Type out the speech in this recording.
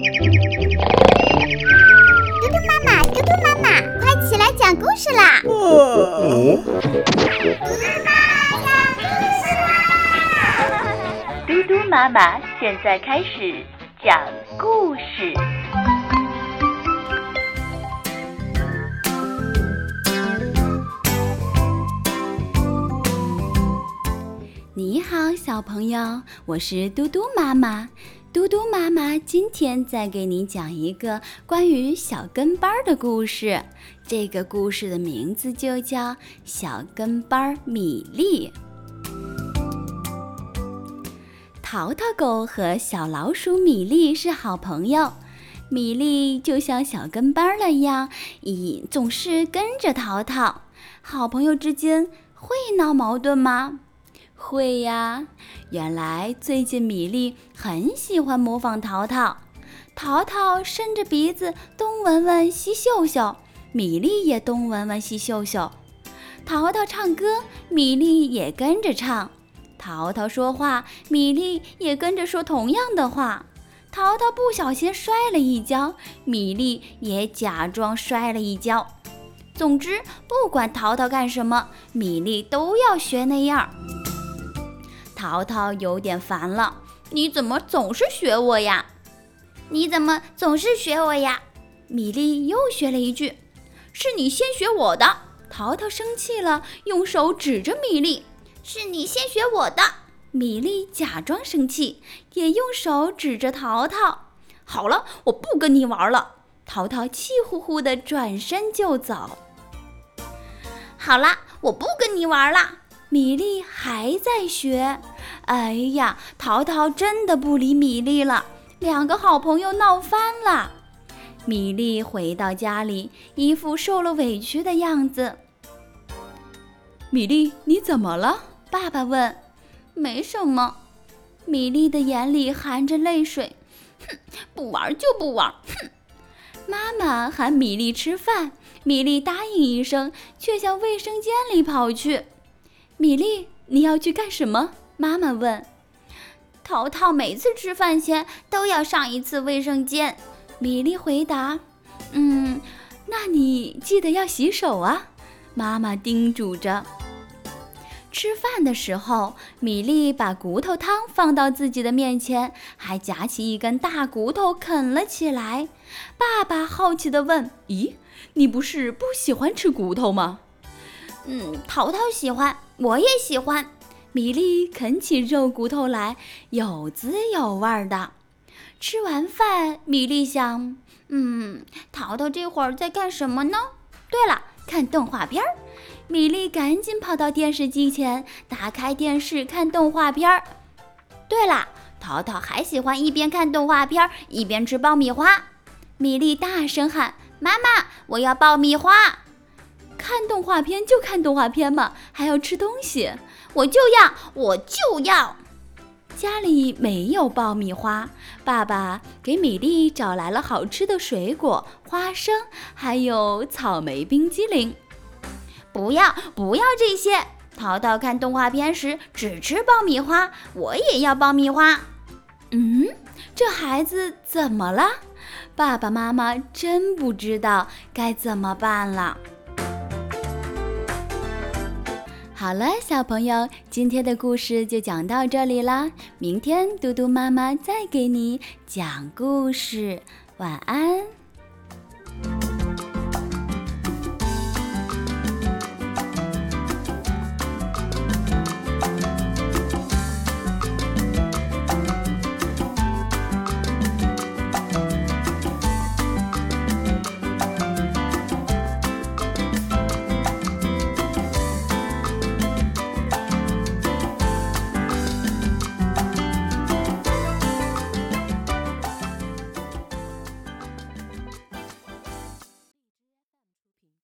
嘟嘟妈妈，嘟嘟妈妈，快起来讲故事啦！嘟嘟妈妈！现在开始讲故事。小朋友，我是嘟嘟妈妈。嘟嘟妈妈今天再给你讲一个关于小跟班的故事。这个故事的名字就叫《小跟班米粒》。淘淘狗和小老鼠米粒是好朋友。米粒就像小跟班了一样，一总是跟着淘淘。好朋友之间会闹矛盾吗？会呀，原来最近米粒很喜欢模仿淘淘，淘淘伸着鼻子东闻闻西嗅嗅，米粒也东闻闻西嗅嗅。淘淘唱歌，米粒也跟着唱；淘淘说话，米粒也跟着说同样的话。淘淘不小心摔了一跤，米粒也假装摔了一跤。总之，不管淘淘干什么，米粒都要学那样。淘淘有点烦了，你怎么总是学我呀？你怎么总是学我呀？米粒又学了一句：“是你先学我的。”淘淘生气了，用手指着米粒：“是你先学我的。”米粒假装生气，也用手指着淘淘：“好了，我不跟你玩了。”淘淘气呼呼地转身就走。好了，我不跟你玩了。米粒还在学，哎呀，淘淘真的不理米粒了，两个好朋友闹翻了。米粒回到家里，一副受了委屈的样子。米粒，你怎么了？爸爸问。没什么。米粒的眼里含着泪水。哼，不玩就不玩。哼。妈妈喊米粒吃饭，米粒答应一声，却向卫生间里跑去。米粒，你要去干什么？妈妈问。淘淘每次吃饭前都要上一次卫生间。米粒回答。嗯，那你记得要洗手啊，妈妈叮嘱着。吃饭的时候，米粒把骨头汤放到自己的面前，还夹起一根大骨头啃了起来。爸爸好奇地问：“咦，你不是不喜欢吃骨头吗？”嗯，淘淘喜欢，我也喜欢。米粒啃起肉骨头来，有滋有味儿的。吃完饭，米粒想：嗯，淘淘这会儿在干什么呢？对了，看动画片儿。米粒赶紧跑到电视机前，打开电视看动画片儿。对了，淘淘还喜欢一边看动画片儿一边吃爆米花。米粒大声喊：“妈妈，我要爆米花！”看动画片就看动画片嘛，还要吃东西，我就要，我就要。家里没有爆米花，爸爸给米粒找来了好吃的水果，花生，还有草莓冰激凌。不要不要这些！淘淘看动画片时只吃爆米花，我也要爆米花。嗯，这孩子怎么了？爸爸妈妈真不知道该怎么办了。好了，小朋友，今天的故事就讲到这里啦。明天嘟嘟妈妈再给你讲故事，晚安。